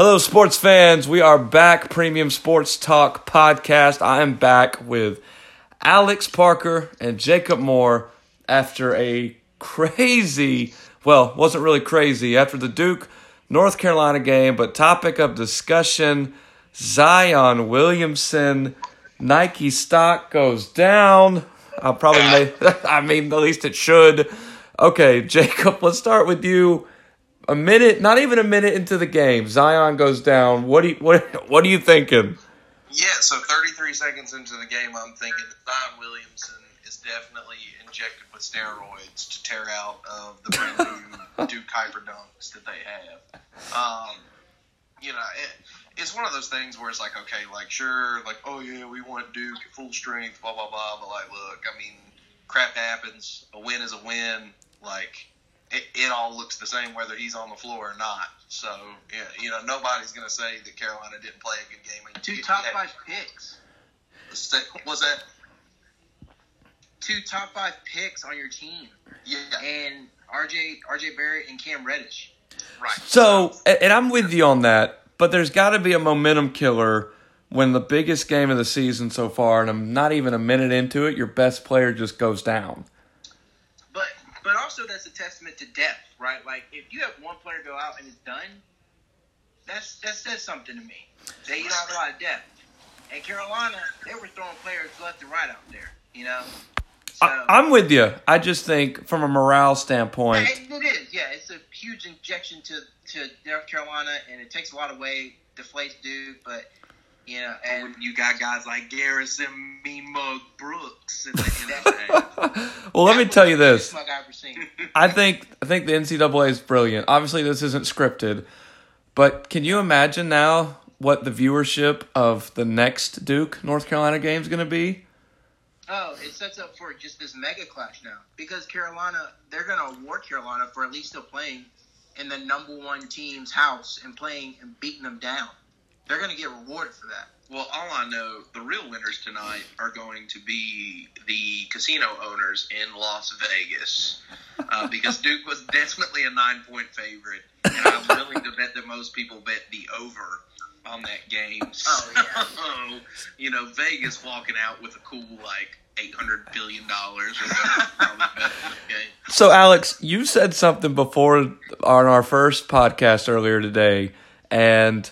Hello, sports fans. We are back. Premium Sports Talk podcast. I am back with Alex Parker and Jacob Moore after a crazy, well, wasn't really crazy, after the Duke North Carolina game, but topic of discussion Zion Williamson. Nike stock goes down. I'll probably make, I mean, at least it should. Okay, Jacob, let's start with you a minute, not even a minute into the game, Zion goes down. What do you, what what are you thinking? Yeah, so 33 seconds into the game, I'm thinking that Zion Williamson is definitely injected with steroids to tear out of the brand new Duke Hyper Dunks that they have. Um, you know, it, it's one of those things where it's like, okay, like sure, like oh yeah, we want Duke at full strength, blah blah blah, but like, look, I mean, crap happens. A win is a win. Like it, it, all looks the same whether he's on the floor or not. So, yeah, you know, nobody's going to say that Carolina didn't play a good game. Two top five picks. Was that? Two top five picks on your team. Yeah. And RJ, RJ Barrett and Cam Reddish. Right. So, and I'm with you on that, but there's got to be a momentum killer when the biggest game of the season so far, and I'm not even a minute into it, your best player just goes down also that's a testament to depth, right? Like if you have one player go out and it's done, that's that says something to me. They you don't have a lot of depth. And Carolina, they were throwing players left and right out there. You know. So, I, am with you. I just think from a morale standpoint, it, it is. Yeah, it's a huge injection to to North Carolina, and it takes a lot away, deflates Duke, but you know, and when you got guys like Garrison, Me Mug Brooks. well, let me tell you this. I think I think the NCAA is brilliant. Obviously, this isn't scripted, but can you imagine now what the viewership of the next Duke North Carolina game is going to be? Oh, it sets up for just this mega clash now because Carolina, they're going to award Carolina for at least still playing in the number one team's house and playing and beating them down. They're going to get rewarded for that. Well, all I know, the real winners tonight are going to be the casino owners in Las Vegas, uh, because Duke was definitely a nine-point favorite, and I'm willing to bet that most people bet the over on that game. Oh yeah. you know, Vegas walking out with a cool like eight hundred billion dollars. so, Alex, you said something before on our first podcast earlier today, and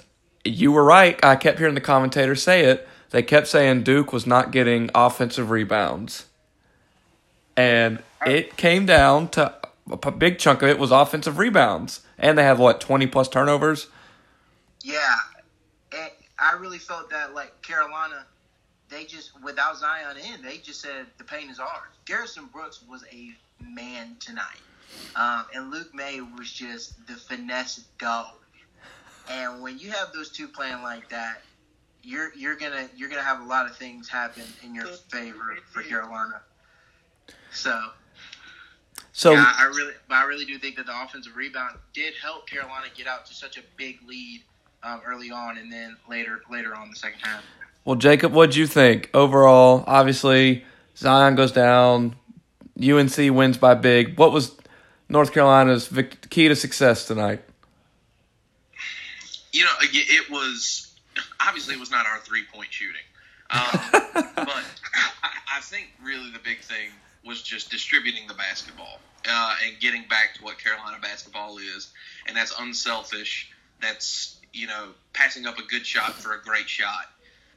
you were right. I kept hearing the commentators say it. They kept saying Duke was not getting offensive rebounds. And it came down to a big chunk of it was offensive rebounds. And they had what, 20 plus turnovers? Yeah. I really felt that like Carolina they just without Zion in, they just said the pain is ours. Garrison Brooks was a man tonight. Um, and Luke Maye was just the finesse dog. And when you have those two playing like that, you're you're gonna you're gonna have a lot of things happen in your favor for Carolina. So, so yeah, I really but I really do think that the offensive rebound did help Carolina get out to such a big lead um, early on, and then later later on the second half. Well, Jacob, what'd you think overall? Obviously, Zion goes down. UNC wins by big. What was North Carolina's key to success tonight? You know, it was obviously it was not our three point shooting, um, but I think really the big thing was just distributing the basketball uh, and getting back to what Carolina basketball is, and that's unselfish. That's you know passing up a good shot for a great shot,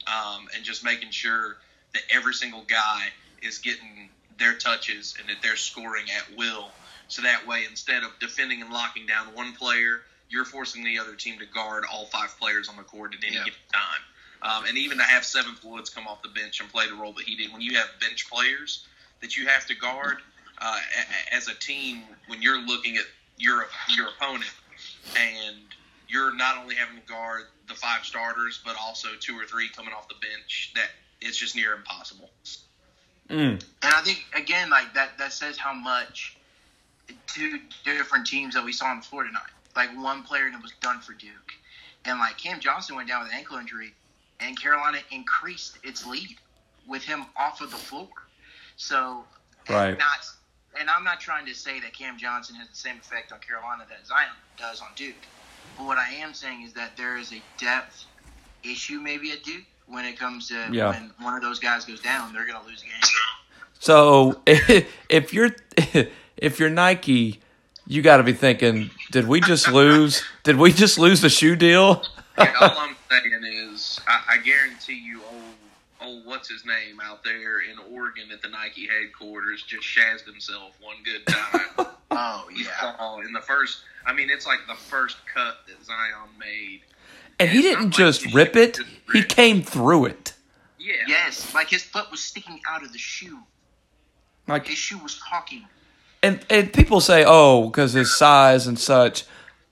um, and just making sure that every single guy is getting their touches and that they're scoring at will. So that way, instead of defending and locking down one player, you're forcing the other team to guard all five players on the court at any yeah. given time. Um, and even to have Seventh Woods come off the bench and play the role that he did, when you have bench players that you have to guard uh, as a team, when you're looking at your your opponent and you're not only having to guard the five starters, but also two or three coming off the bench, that it's just near impossible. Mm. And I think again, like that, that says how much two different teams that we saw on the floor tonight like one player and it was done for Duke. And like Cam Johnson went down with an ankle injury, and Carolina increased its lead with him off of the floor. So, right. Not, and I'm not trying to say that Cam Johnson has the same effect on Carolina that Zion does on Duke, But what I am saying is that there is a depth issue maybe at Duke when it comes to Yeah. when one of those guys goes down, they're going to lose games. So if you're if you're Nike, you got to be thinking, did we just lose? Did we just lose the shoe deal? Yeah, all I'm saying is, I, I guarantee you, old, old, what's his name out there in Oregon at the Nike headquarters just shazzed himself one good time. Oh yeah. in the first, I mean, it's like the first cut that Zion made. And he didn't not like just rip it; just he ripped. came through it. Yeah. Yes, like his foot was sticking out of the shoe. Like His shoe was talking. And and people say, oh, because his size and such.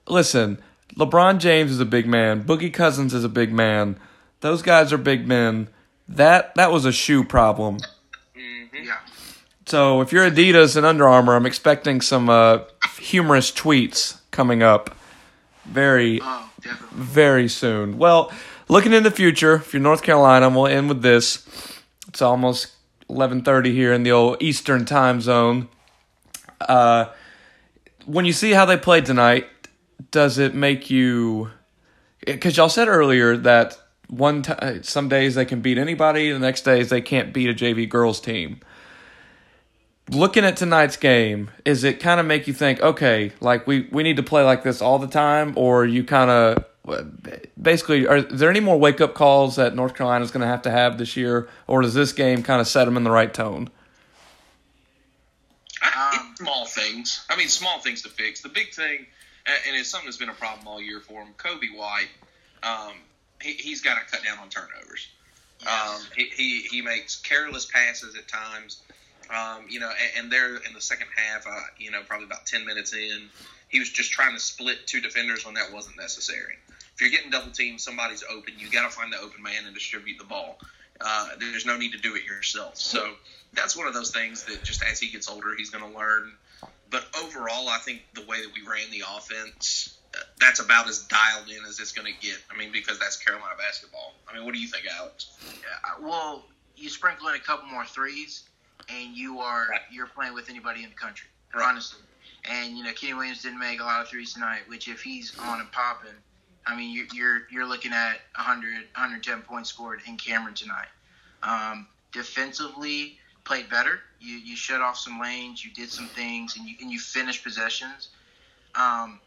Listen, LeBron James is a big man. Boogie Cousins is a big man. Those guys are big men. That that was a shoe problem. Mhm. Yeah. So if you're Adidas and Under Armour, I'm expecting some uh, humorous tweets coming up very Oh, very soon. Well, looking in the future, if you're North Carolina, we'll end with this. It's almost 11:30 here in the old Eastern Time Zone. Uh, when you see how they played tonight, does it make you? Because y'all said earlier that one t- some days they can beat anybody, the next days they can't beat a JV girls team. Looking at tonight's game, is it kind of make you think, okay, like we, we need to play like this all the time, or you kind of basically, are there any more wake up calls that North Carolina is going to have to have this year, or does this game kind of set them in the right tone? Small things. I mean, small things to fix. The big thing, and it's something that's been a problem all year for him. Coby White, um, he, he's got to cut down on turnovers. Um, he, he he makes careless passes at times. Um, you know, and, and there in the second half, uh, you know, probably about ten minutes in, he was just trying to split two defenders when that wasn't necessary. If you're getting double teamed, somebody's open. You got to find the open man and distribute the ball. Uh, there's no need to do it yourself. So that's one of those things that just as he gets older, he's going to learn. But overall, I think the way that we ran the offense, uh, that's about as dialed in as it's going to get. I mean, because that's Carolina basketball. I mean, what do you think, Alex? Yeah, well, you sprinkle in a couple more threes, and you are Right. you're playing with anybody in the country, Right. honestly. And you know, Kenny Williams didn't make a lot of threes tonight, which if he's on and popping, I mean, you're you're, you're looking at 100, 110 points scored in Cameron tonight. Um, defensively, played better. You you shut off some lanes, you did some things, and you and you finished possessions. Um,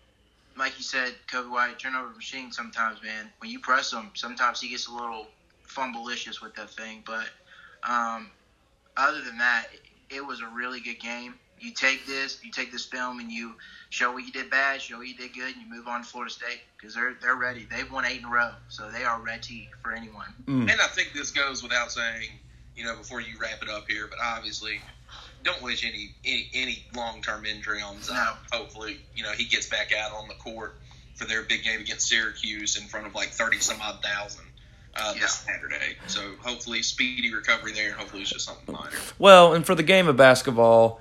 like you said, Coby White, turnover machine. Sometimes, man, when you press him, sometimes he gets a little fumbleicious with that thing. But um, other than that, it, it was a really good game. You take this, you take this film, and you show what you did bad, show what you did good, and you move on to Florida State because they're they're ready. They've won eight in a row, so they are ready for anyone. Mm. And I think this goes without saying, you know, before you wrap it up here, but obviously, don't wish any any, any long term injury on Zion. No. Hopefully, you know, he gets back out on the court for their big game against Syracuse in front of like thirty some odd thousand uh, Yeah. this Saturday. So hopefully, speedy recovery there, and hopefully, it's just something minor. Well, and for the game of basketball,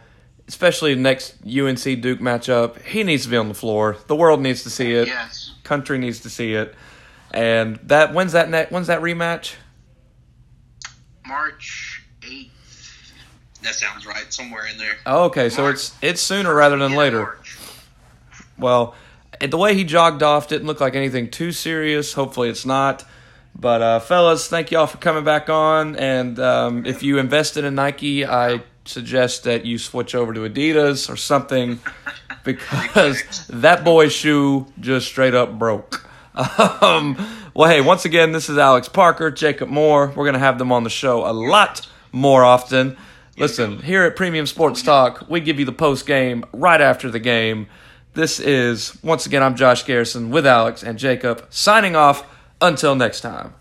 especially next UNC Duke matchup, he needs to be on the floor. The world needs to see it. Yes, Country needs to see it. And that when's that net? When's that rematch? March eighth. That sounds right, somewhere in there. Oh, okay, so March. it's it's sooner rather than later. March. Well, the way he jogged off didn't look like anything too serious. Hopefully, it's not. But uh, fellas, thank y'all for coming back on. And um, if you invested in Nike, I suggest that you switch over to Adidas or something because that boy's shoe just straight up broke. Um, well, hey, once again, this is Alex Parker, Jacob Moore. We're gonna have them on the show a lot more often. Listen, here at Premium Sports Talk, we give you the post game right after the game. This is, once again, I'm Josh Garrison with Alex and Jacob signing off. Until next time.